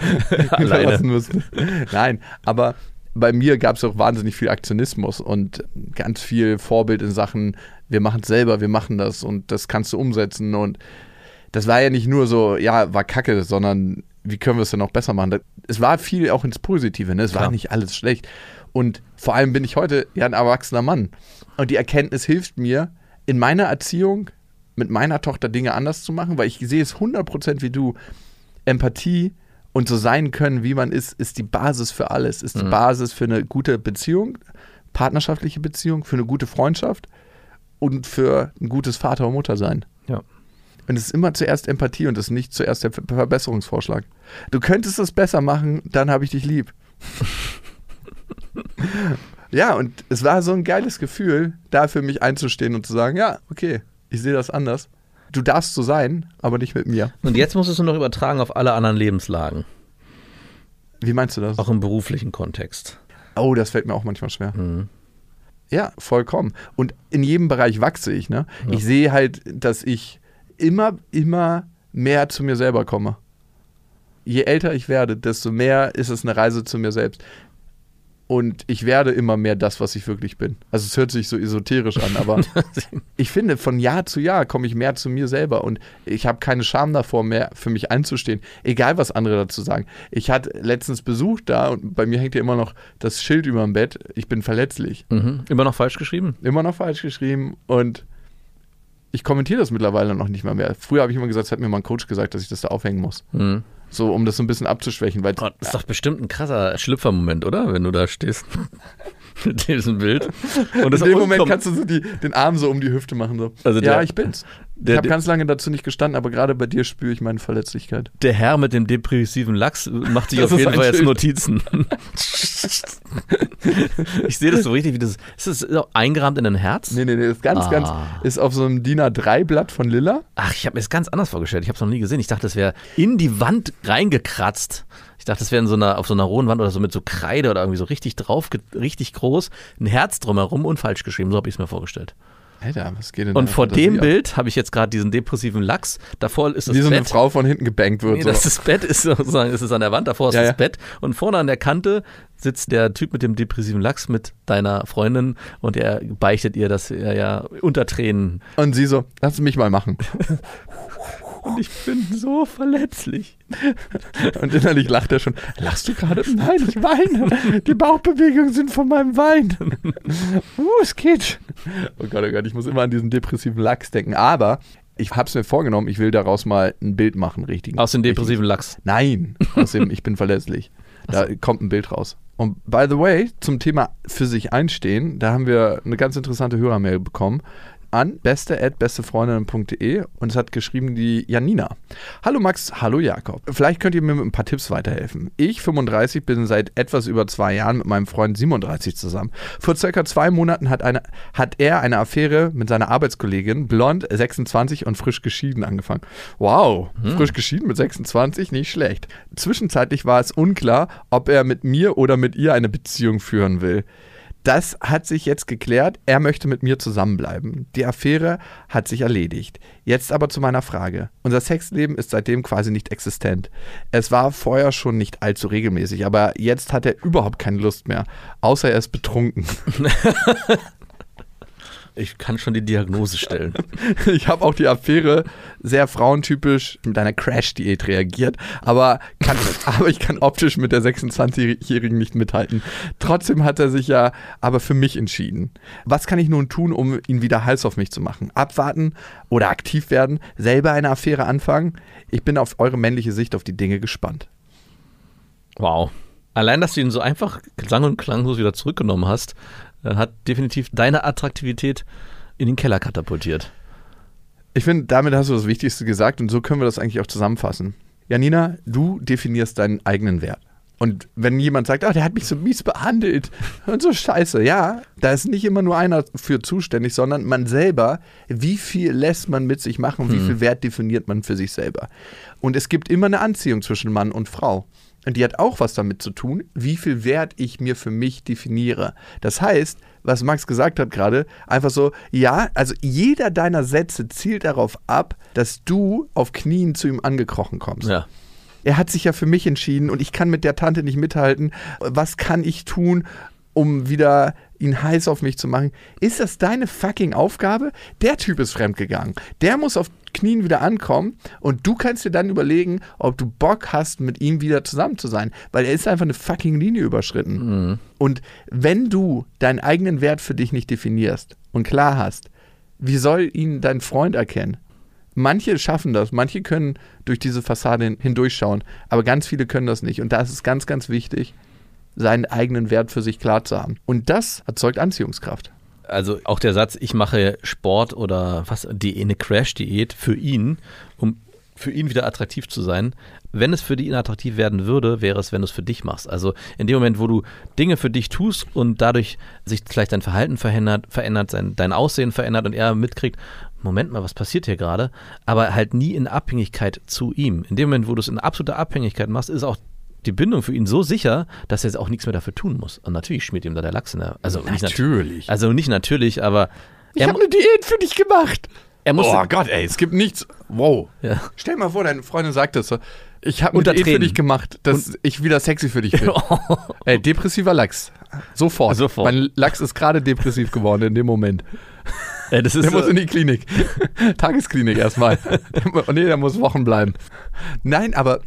C: verlassen müssen. Nein, aber bei mir gab es auch wahnsinnig viel Aktionismus und ganz viel Vorbild in Sachen, wir machen es selber, wir machen das und das kannst du umsetzen. Und das war ja nicht nur so, ja, war kacke, sondern wie können wir es denn noch besser machen? Das- Es war viel auch ins Positive, ne? es war
D: Klar.
C: nicht alles schlecht. Und vor allem bin ich heute ja ein erwachsener Mann. Und die Erkenntnis hilft mir, in meiner Erziehung mit meiner Tochter Dinge anders zu machen, weil ich sehe es 100% wie du. Empathie und so sein können, wie man ist, ist die Basis für alles. Ist die Basis für eine gute Beziehung, partnerschaftliche Beziehung, für eine gute Freundschaft und für ein gutes Vater und Mutter sein.
D: Ja.
C: Und es ist immer zuerst Empathie und es ist nicht zuerst der Ver- Verbesserungsvorschlag. Du könntest es besser machen, dann habe ich dich lieb. ja, und es war so ein geiles Gefühl, da für mich einzustehen und zu sagen, ja, okay, ich sehe das anders. Du darfst so sein, aber nicht mit mir.
D: Und jetzt musst du es nur noch übertragen auf alle anderen Lebenslagen,
C: Wie meinst du das?
D: auch im beruflichen Kontext.
C: Oh, das fällt mir auch manchmal schwer.
D: Mhm.
C: Ja, vollkommen. Und in jedem Bereich wachse ich, ne? Ich sehe halt, dass ich immer, immer mehr zu mir selber komme. Je älter ich werde, desto mehr ist es eine Reise zu mir selbst. Und ich werde immer mehr das, was ich wirklich bin. Also es hört sich so esoterisch an, aber ich finde, von Jahr zu Jahr komme ich mehr zu mir selber und ich habe keine Scham davor mehr, für mich einzustehen, egal was andere dazu sagen. Ich hatte letztens Besuch da und bei mir hängt ja immer noch das Schild über dem Bett, ich bin verletzlich.
D: Mhm. Immer noch falsch geschrieben?
C: Immer noch falsch geschrieben und ich kommentiere das mittlerweile noch nicht mal mehr. Früher habe ich immer gesagt, es hat mir mal ein Coach gesagt, dass ich das da aufhängen muss.
D: Mhm.
C: So, um das so ein bisschen abzuschwächen, weil
D: Gott, das ist doch bestimmt ein krasser Schlüpfermoment, oder? Wenn du da stehst mit diesem Bild. Und das
C: in dem Moment kannst du so die, den Arm so um die Hüfte machen. So.
D: Also
C: ja,
D: der-
C: ich bin's.
D: der-
C: ich habe ganz lange dazu nicht gestanden, aber gerade bei dir spüre ich meine Verletzlichkeit.
D: Der Herr mit dem depressiven Lachs macht sich
C: Das
D: auf
C: ist
D: jeden Fall jetzt
C: Schild.
D: Notizen. ich sehe das so richtig, wie das. Ist das so eingerahmt in ein Herz?
C: Nee, nee, nee, ist ganz,
D: Ah.
C: ganz, ist auf so einem DIN A3-Blatt von Lilla.
D: Ach, ich habe mir das ganz anders vorgestellt. Ich habe es noch nie gesehen. Ich dachte, das wäre in die Wand reingekratzt. Ich dachte, das wäre in so einer, auf so einer rohen Wand oder so mit so Kreide oder irgendwie so richtig drauf, richtig groß, ein Herz drumherum und falsch geschrieben. So habe ich es mir vorgestellt.
C: Alter, was geht denn
D: Und vor dem? Bild habe ich jetzt gerade diesen depressiven Lachs. Davor ist das
C: Wie so eine
D: Bett.
C: Frau von hinten gebankt wird.
D: Nee,
C: so.
D: das, Bett ist sozusagen, ist es an der Wand, davor ist
C: Ja,
D: das
C: ja.
D: Bett und vorne an der Kante sitzt der Typ mit dem depressiven Lachs mit deiner Freundin und er beichtet ihr, dass er ja unter Tränen
C: Und sie so, lass mich mal machen.
D: und ich bin so verletzlich.
C: Und innerlich lacht er schon. Lachst du gerade? Nein, ich weine. Die Bauchbewegungen sind von meinem Wein. Uh, es geht. Oh Gott, oh Gott, ich muss immer an diesen depressiven Lachs denken. Aber ich habe es mir vorgenommen, ich will daraus mal ein Bild machen, richtig.
D: Aus dem depressiven Lachs.
C: Nein, aus dem Ich bin verletzlich. Da kommt ein Bild raus. Und by the way, zum Thema für sich einstehen, da haben wir eine ganz interessante Hörermail bekommen an beste@bestefreundinnen.de und es hat geschrieben die Janina. Hallo Max, hallo Jakob. Vielleicht könnt ihr mir mit ein paar Tipps weiterhelfen. Ich, 35, bin seit etwas über zwei Jahren mit meinem Freund 37 zusammen. Vor circa zwei Monaten hat, eine, hat er eine Affäre mit seiner Arbeitskollegin, blond, 26 und frisch geschieden angefangen. Wow, frisch geschieden mit 26, nicht schlecht. Zwischenzeitlich war es unklar, ob er mit mir oder mit ihr eine Beziehung führen will. Das hat sich jetzt geklärt. Er möchte mit mir zusammenbleiben. Die Affäre hat sich erledigt. Jetzt aber zu meiner Frage. Unser Sexleben ist seitdem quasi nicht existent. Es war vorher schon nicht allzu regelmäßig, aber jetzt hat er überhaupt keine Lust mehr. Außer er ist betrunken.
D: Ich kann schon die Diagnose stellen.
C: Ich habe auch die Affäre sehr frauentypisch mit einer Crash-Diät reagiert, aber, kann, aber ich kann optisch mit der 26-Jährigen nicht mithalten. Trotzdem hat er sich ja aber für mich entschieden. Was kann ich nun tun, um ihn wieder heiß auf mich zu machen? Abwarten oder aktiv werden? Selber eine Affäre anfangen? Ich bin auf eure männliche Sicht auf die Dinge gespannt.
D: Wow. Allein, dass du ihn so einfach sang- und klanglos wieder zurückgenommen hast, hat definitiv deine Attraktivität in den Keller katapultiert.
C: Ich finde, damit hast du das Wichtigste gesagt und so können wir das eigentlich auch zusammenfassen. Janina, du definierst deinen eigenen Wert. Und wenn jemand sagt, ah, der hat mich so mies behandelt und so scheiße, ja, da ist nicht immer nur einer für zuständig, sondern man selber, wie viel lässt man mit sich machen, wie viel Wert definiert man für sich selber. Und es gibt immer eine Anziehung zwischen Mann und Frau. Und die hat auch was damit zu tun, wie viel Wert ich mir für mich definiere. Das heißt, was Max gesagt hat gerade, einfach so, ja, also jeder deiner Sätze zielt darauf ab, dass du auf Knien zu ihm angekrochen kommst.
D: Ja.
C: Er hat sich ja für mich entschieden und ich kann mit der Tante nicht mithalten. Was kann ich tun, um wieder ihn heiß auf mich zu machen? Ist das deine fucking Aufgabe? Der Typ ist fremdgegangen. Der muss auf Knien wieder ankommen und du kannst dir dann überlegen, ob du Bock hast, mit ihm wieder zusammen zu sein, weil er ist einfach eine fucking Linie überschritten. Und wenn du deinen eigenen Wert für dich nicht definierst und klar hast, wie soll ihn dein Freund erkennen? Manche schaffen das, manche können durch diese Fassade hin- hindurchschauen, aber ganz viele können das nicht. Und da ist es ganz, ganz wichtig, seinen eigenen Wert für sich klar zu haben. Und das erzeugt Anziehungskraft.
D: Also auch der Satz, ich mache Sport oder was, die eine Crash-Diät für ihn, um für ihn wieder attraktiv zu sein. Wenn es für ihn attraktiv werden würde, wäre es, wenn du es für dich machst. Also in dem Moment, wo du Dinge für dich tust und dadurch sich vielleicht dein Verhalten verändert, verändert sein, dein Aussehen verändert und er mitkriegt, Moment mal, was passiert hier gerade? Aber halt nie in Abhängigkeit zu ihm. In dem Moment, wo du es in absoluter Abhängigkeit machst, ist auch die Bindung für ihn so sicher, dass er jetzt auch nichts mehr dafür tun muss. Und natürlich schmiert ihm da der Lachs in der. Also Nicht nat-
C: Natürlich.
D: also nicht natürlich, aber
C: Ich habe eine Diät für dich gemacht.
D: er muss.
C: Oh Gott, ey, es gibt nichts. Wow.
D: Ja.
C: Stell mal vor, deine Freundin sagt das so. Ich habe eine Diät für dich gemacht, dass ich wieder sexy für dich bin. ey, depressiver Lachs. Sofort.
D: Sofort.
C: Mein Lachs ist gerade depressiv geworden in dem Moment.
D: Ja,
C: Der
D: so,
C: muss in die Klinik. Tagesklinik erstmal. Oh nee, der muss Wochen bleiben. Nein, aber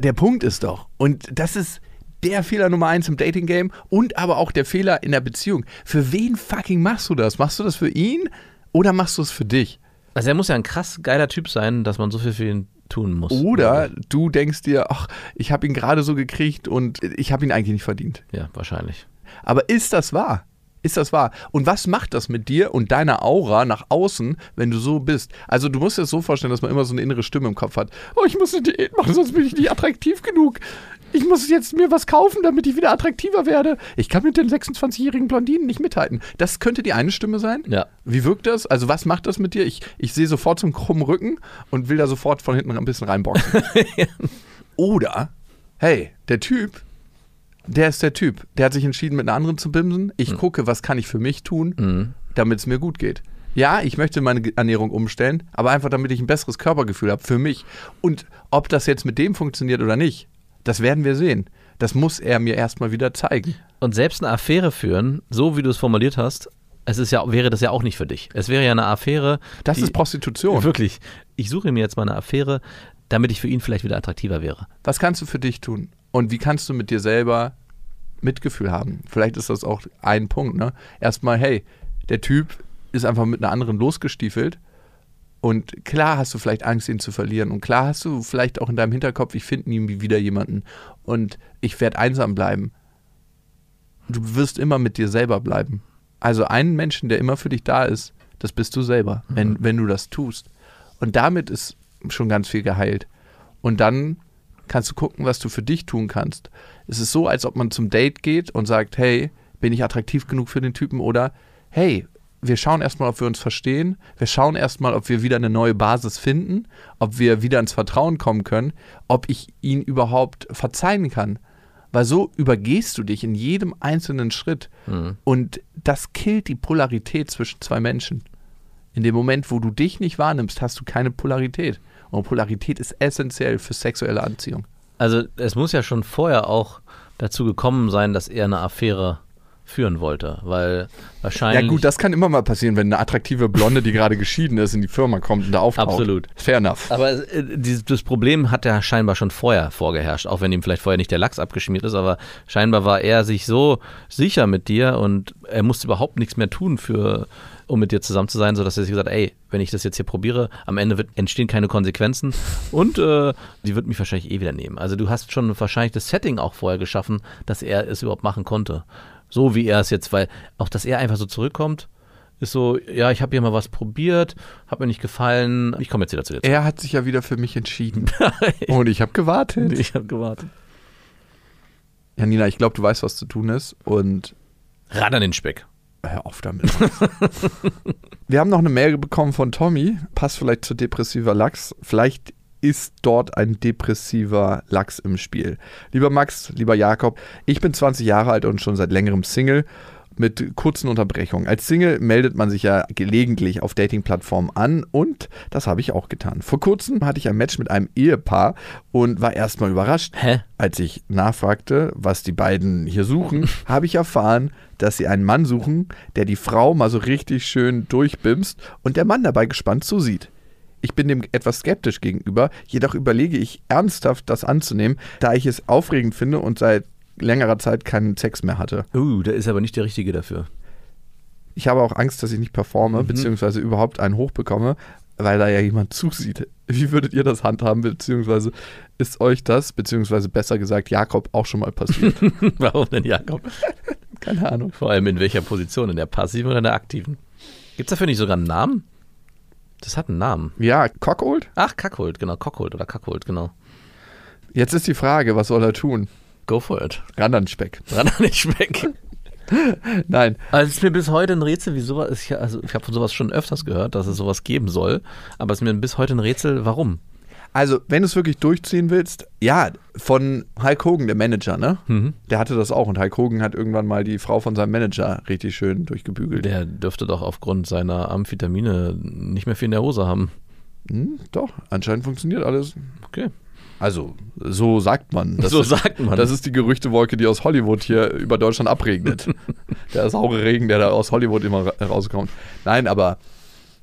C: der Punkt ist doch, und das ist der Fehler Nummer eins im Dating-Game und aber auch der Fehler in der Beziehung. Für wen fucking machst du das? Machst du das für ihn oder machst du es für dich?
D: also er muss ja ein krass geiler Typ sein, dass man so viel für ihn tun muss.
C: Oder du denkst dir, ach, ich habe ihn gerade so gekriegt und ich habe ihn eigentlich nicht verdient.
D: Ja, wahrscheinlich.
C: Aber ist das wahr? Ist das wahr? Und was macht das mit dir und deiner Aura nach außen, wenn du so bist? Also du musst dir das so vorstellen, dass man immer so eine innere Stimme im Kopf hat. Oh, ich muss eine Diät machen, sonst bin ich nicht attraktiv genug. Ich muss jetzt mir was kaufen, damit ich wieder attraktiver werde. Ich kann mit den 26-jährigen Blondinen nicht mithalten. Das könnte die eine Stimme sein.
D: Ja.
C: Wie wirkt das? Also was macht das mit dir? Ich, ich sehe sofort zum krummen Rücken und will da sofort von hinten ein bisschen reinboxen. Oder, hey, der Typ, der ist der Typ. Der hat sich entschieden, mit einer anderen zu bimsen. Ich gucke, was kann ich für mich tun,
D: Mhm.
C: damit es mir gut geht. Ja, ich möchte meine Ernährung umstellen, aber einfach, damit ich ein besseres Körpergefühl habe für mich. Und ob das jetzt mit dem funktioniert oder nicht, das werden wir sehen. Das muss er mir erstmal wieder zeigen.
D: Und selbst eine Affäre führen, so wie du es formuliert hast, es ist ja, wäre das ja auch nicht für dich. Es wäre ja eine Affäre.
C: Das
D: die-
C: ist Prostitution.
D: Wirklich. Ich suche mir jetzt mal eine Affäre, damit ich für ihn vielleicht wieder attraktiver wäre.
C: Was kannst du für dich tun? Und wie kannst du mit dir selber Mitgefühl haben? Vielleicht ist das auch ein Punkt, ne? Erstmal, hey, der Typ ist einfach mit einer anderen losgestiefelt. Und klar hast du vielleicht Angst, ihn zu verlieren. Und klar hast du vielleicht auch in deinem Hinterkopf, ich finde nie wieder jemanden. Und ich werde einsam bleiben. Du wirst immer mit dir selber bleiben. Also einen Menschen, der immer für dich da ist, das bist du selber, wenn, wenn du das tust. Und damit ist schon ganz viel geheilt. Und dann kannst du gucken, was du für dich tun kannst. Es ist so, als ob man zum Date geht und sagt, hey, bin ich attraktiv genug für den Typen oder hey, wir schauen erstmal, ob wir uns verstehen. Wir schauen erstmal, ob wir wieder eine neue Basis finden, ob wir wieder ins Vertrauen kommen können, ob ich ihn überhaupt verzeihen kann. Weil so übergehst du dich in jedem einzelnen Schritt. Und das killt die Polarität zwischen zwei Menschen. In dem Moment, wo du dich nicht wahrnimmst, hast du keine Polarität. Und Polarität ist essentiell für sexuelle Anziehung.
D: Also es muss ja schon vorher auch dazu gekommen sein, dass er eine Affäre führen wollte, weil wahrscheinlich.
C: Ja gut, das kann immer mal passieren, wenn eine attraktive Blonde, die gerade geschieden ist, in die Firma kommt und da auftaucht.
D: Absolut.
C: Fair enough.
D: aber äh, das Problem hat ja scheinbar schon vorher vorgeherrscht, auch wenn ihm vielleicht vorher nicht der Lachs abgeschmiert ist, aber scheinbar war er sich so sicher mit dir und er musste überhaupt nichts mehr tun für um mit dir zusammen zu sein, sodass er sich gesagt hat, ey, wenn ich das jetzt hier probiere, am Ende wird, entstehen keine Konsequenzen und äh, die wird mich wahrscheinlich eh wieder nehmen. Also du hast schon wahrscheinlich das Setting auch vorher geschaffen, dass er es überhaupt machen konnte. So wie er es jetzt, weil auch, dass er einfach so zurückkommt, ist so, ja, ich habe hier mal was probiert, hat mir nicht gefallen, ich komme jetzt wieder zu dir.
C: Er hat sich ja wieder für mich entschieden. und ich habe gewartet.
D: Ich habe gewartet.
C: Janina, ich glaube, du weißt, was zu tun ist und
D: Ran an den Speck.
C: Hör auf damit. Wir haben noch eine Mail bekommen von Tommy, passt vielleicht zu depressiver Lachs. Vielleicht ist dort ein depressiver Lachs im Spiel. Lieber Max, lieber Jakob, ich bin 20 Jahre alt und schon seit längerem Single mit kurzen Unterbrechungen. Als Single meldet man sich ja gelegentlich auf Dating-Plattformen an und das habe ich auch getan. Vor kurzem hatte ich ein Match mit einem Ehepaar und war erstmal überrascht.
D: Hä?
C: Als ich nachfragte, was die beiden hier suchen, habe ich erfahren, dass sie einen Mann suchen, der die Frau mal so richtig schön durchbimst und der Mann dabei gespannt zusieht. Ich bin dem etwas skeptisch gegenüber, jedoch überlege ich ernsthaft, das anzunehmen, da ich es aufregend finde und seit längerer Zeit keinen Sex mehr hatte.
D: Uh, der ist aber nicht der Richtige dafür.
C: Ich habe auch Angst, dass ich nicht performe, beziehungsweise überhaupt einen hochbekomme, weil da ja jemand zusieht. Wie würdet ihr das handhaben, beziehungsweise ist euch das, beziehungsweise besser gesagt Jakob, auch schon mal passiert?
D: Warum denn Jakob?
C: Keine Ahnung.
D: Vor allem in welcher Position? In der passiven oder in der aktiven? Gibt es dafür nicht sogar einen Namen? Das hat einen Namen.
C: Ja, Cockold?
D: Ach, Kackholt, genau. Cockholt oder Kackholt, genau.
C: Jetzt ist die Frage, was soll er tun?
D: Go for it.
C: Ran an den Speck.
D: Ran an den Speck.
C: Nein,
D: Also es ist mir bis heute ein Rätsel, wie sowas, ich, also ich habe von sowas schon öfters gehört, dass es sowas geben soll, aber es ist mir bis heute ein Rätsel, warum?
C: also wenn du es wirklich durchziehen willst, ja, von Hulk Hogan, der Manager, ne? Der hatte das auch und Hulk Hogan hat irgendwann mal die Frau von seinem Manager richtig schön durchgebügelt.
D: Der dürfte doch aufgrund seiner Amphetamine nicht mehr viel in der Hose haben.
C: Hm, doch, anscheinend funktioniert alles.
D: Okay.
C: Also, so sagt man. Das
D: So
C: ist,
D: sagt man.
C: Das ist die Gerüchtewolke, die aus Hollywood hier über Deutschland abregnet. der saure Regen, der da aus Hollywood immer ra- rauskommt. Nein, aber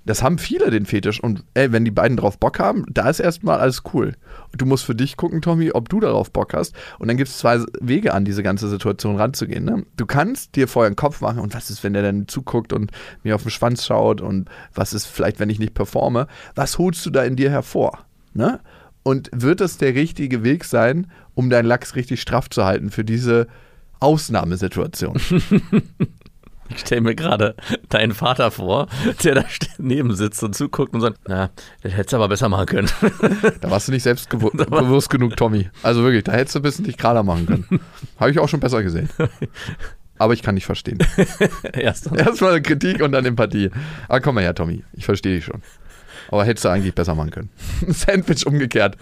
C: das haben viele den Fetisch. Und ey, wenn die beiden drauf Bock haben, da ist erstmal alles cool. Und du musst für dich gucken, Tommy, ob du darauf Bock hast. Und dann gibt es zwei Wege an, diese ganze Situation ranzugehen. Ne? Du kannst dir vorher einen Kopf machen, und was ist, wenn der dann zuguckt und mir auf den Schwanz schaut und was ist vielleicht, wenn ich nicht performe? Was holst du da in dir hervor? Ne? Und wird das der richtige Weg sein, um deinen Lachs richtig straff zu halten für diese Ausnahmesituation?
D: Ich stelle mir gerade deinen Vater vor, der da neben sitzt und zuguckt und sagt, na, das hättest du aber besser machen können.
C: Da warst du nicht selbstbewusst genug, Tommy. Also wirklich, da hättest du ein bisschen dich gerader machen können. Habe ich auch schon besser gesehen. Aber ich kann nicht verstehen.
D: Erst
C: Erstmal Kritik und dann Empathie. Aber komm mal her, Tommy. Ich verstehe dich schon. Aber hättest du eigentlich besser machen können. Sandwich umgekehrt.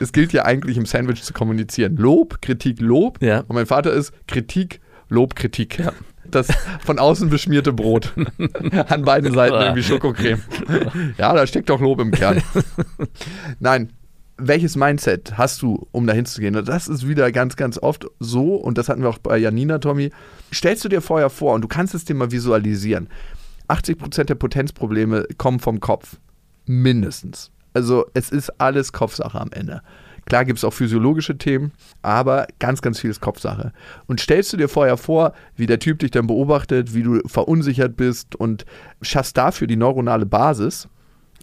C: Es gilt ja eigentlich im Sandwich zu kommunizieren. Lob, Kritik, Lob.
D: Ja.
C: Und mein Vater ist Kritik, Lob, Kritik. Das von außen beschmierte Brot. An beiden Seiten irgendwie Schokocreme. Ja, da steckt doch Lob im Kern. Nein. Welches Mindset hast du, um dahin zu gehen? Das ist wieder ganz, ganz oft so, und das hatten wir auch bei Janina, Tommy. Stellst du dir vorher vor, und du kannst es dir mal visualisieren, 80% der Potenzprobleme kommen vom Kopf. Mindestens. Also es ist alles Kopfsache am Ende. Klar gibt es auch physiologische Themen, aber ganz, ganz viel ist Kopfsache. Und stellst du dir vorher vor, wie der Typ dich dann beobachtet, wie du verunsichert bist und schaffst dafür die neuronale Basis,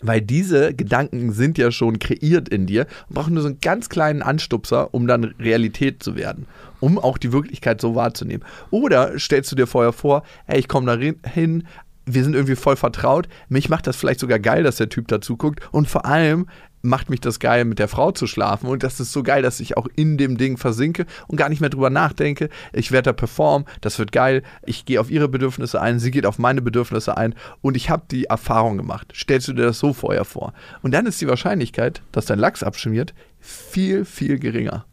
C: weil diese Gedanken sind ja schon kreiert in dir und brauchen nur so einen ganz kleinen Anstupser, um dann Realität zu werden, um auch die Wirklichkeit so wahrzunehmen. Oder stellst du dir vorher vor, ey, ich komme da hin, wir sind irgendwie voll vertraut, mich macht das vielleicht sogar geil, dass der Typ dazu guckt und vor allem macht mich das geil, mit der Frau zu schlafen und das ist so geil, dass ich auch in dem Ding versinke und gar nicht mehr drüber nachdenke. Ich werde da performen, das wird geil, ich gehe auf ihre Bedürfnisse ein, sie geht auf meine Bedürfnisse ein und ich habe die Erfahrung gemacht. Stellst du dir das so vorher vor? Und dann ist die Wahrscheinlichkeit, dass dein Lachs abschmiert, viel, viel geringer.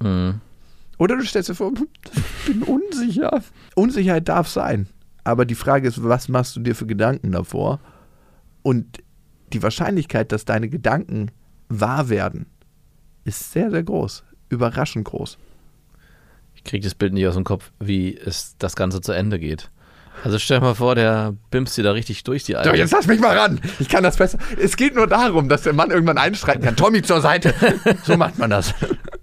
C: Oder du stellst dir vor, ich bin unsicher. Unsicherheit darf sein. Aber die Frage ist, was machst du dir für Gedanken davor? Und die Wahrscheinlichkeit, dass deine Gedanken wahr werden, ist sehr, sehr groß. Überraschend groß.
D: Ich kriege das Bild nicht aus dem Kopf, wie es das Ganze zu Ende geht. Also stell dir mal vor, der bimst dir da richtig durch die
C: So,
D: Alten.
C: jetzt lass mich mal ran. Ich kann das besser. Es geht nur darum, dass der Mann irgendwann einstreiten kann. Tommy zur Seite. So macht man das.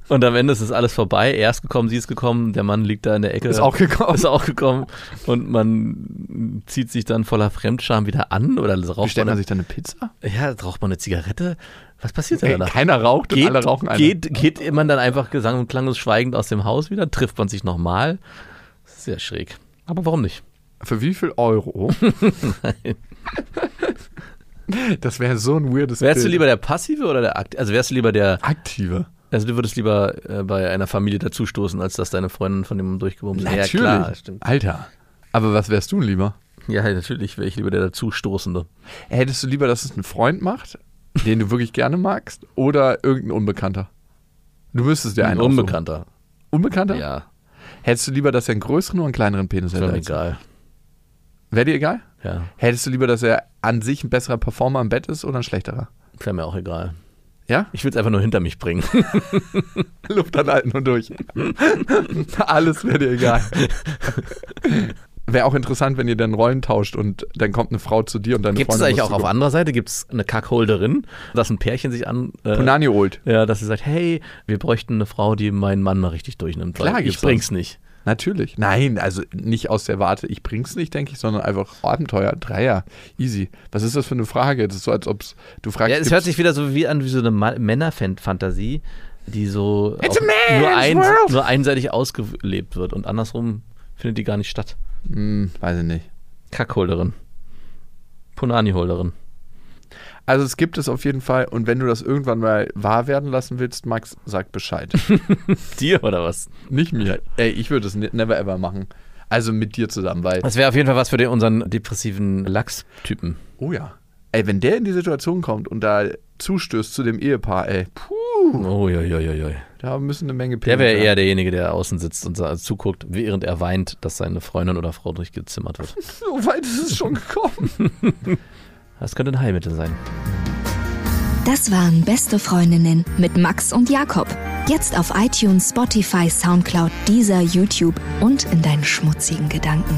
D: Und am Ende ist es alles vorbei. Er ist gekommen, sie ist gekommen, der Mann liegt da in der Ecke.
C: Ist auch gekommen.
D: Ist auch gekommen. Und man zieht sich dann voller Fremdscham wieder an oder raucht
C: Bestellt
D: man,
C: man sich dann eine Pizza?
D: ja, raucht man eine Zigarette. Was passiert denn danach?
C: keiner raucht und
D: Geht,
C: alle rauchen eine.
D: geht, geht man dann einfach gesang- und klanglos schweigend aus dem Haus wieder? Trifft man sich nochmal? Sehr schräg. Aber warum nicht?
C: Für wie viel Euro? Das wäre so ein weirdes
D: Wärst du
C: Bild.
D: lieber der Passive oder der Aktive? Also wärst du lieber der,
C: Aktive.
D: Also du würdest lieber äh, bei einer Familie dazustoßen, als dass deine Freundin von dem durchgewummt ist.
C: Natürlich.
D: Ja, klar, stimmt.
C: Alter. Aber was wärst du lieber?
D: Ja, natürlich wäre ich lieber der dazustoßende.
C: Hättest du lieber, dass es ein Freund macht, den du wirklich gerne magst, oder irgendein Unbekannter? Du müsstest dir
D: Ein
C: einen aussuchen.
D: Unbekannter.
C: Unbekannter?
D: Ja,
C: Hättest du lieber, dass er einen größeren oder einen kleineren Penis
D: wäre
C: hätte?
D: mir
C: als du?
D: egal.
C: Wäre dir egal?
D: Ja,
C: Hättest du lieber, dass er an sich ein besserer Performer im Bett ist oder ein schlechterer?
D: wäre mir auch egal.
C: Ja?
D: Ich will es einfach nur hinter mich bringen.
C: Luft anhalten und durch. Alles wäre dir egal. Wäre auch interessant, wenn ihr dann Rollen tauscht und dann kommt eine Frau zu dir und deine
D: Gibt es eigentlich auch auf anderer Seite? Gibt es eine Kackholderin, dass ein Pärchen sich an. Äh,
C: Punani holt.
D: ja, dass sie sagt, hey, wir bräuchten eine Frau, die meinen Mann mal richtig durchnimmt.
C: Klar
D: ich bring's nicht.
C: Natürlich. Nein, also nicht aus der Warte, ich bring's nicht, denke ich, sondern einfach Abenteuer. Dreier. Easy. Was ist das für eine Frage? Das ist so, als ob du fragst.
D: Ja, es hört sich wieder so wie an wie so eine Männerfantasie, die so nur, ein, nur einseitig ausgelebt wird und andersrum findet die gar nicht statt.
C: Hm, weiß ich nicht.
D: Kackholderin. Punani-Holderin.
C: Also es gibt es auf jeden Fall und wenn du das irgendwann mal wahr werden lassen willst, Max, sag Bescheid.
D: Dir oder was?
C: nicht mir. Ey, ich würde es ne- never ever machen. Also mit dir zusammen, weil.
D: Das wäre auf jeden Fall was für den, unseren depressiven Lachs-Typen.
C: Oh ja. Ey, wenn der in die Situation kommt und da zustößt zu dem Ehepaar, ey, puh,
D: Oh, ja, ja, ja, ja.
C: da müssen eine Menge
D: Der wäre eher derjenige, der außen sitzt und zuguckt, während er weint, dass seine Freundin oder Frau durchgezimmert wird.
C: So weit ist es schon gekommen.
D: Das könnte ein Heilmittel sein.
A: Das waren Beste Freundinnen mit Max und Jakob. Jetzt auf iTunes, Spotify, Soundcloud, dieser YouTube und in deinen schmutzigen Gedanken.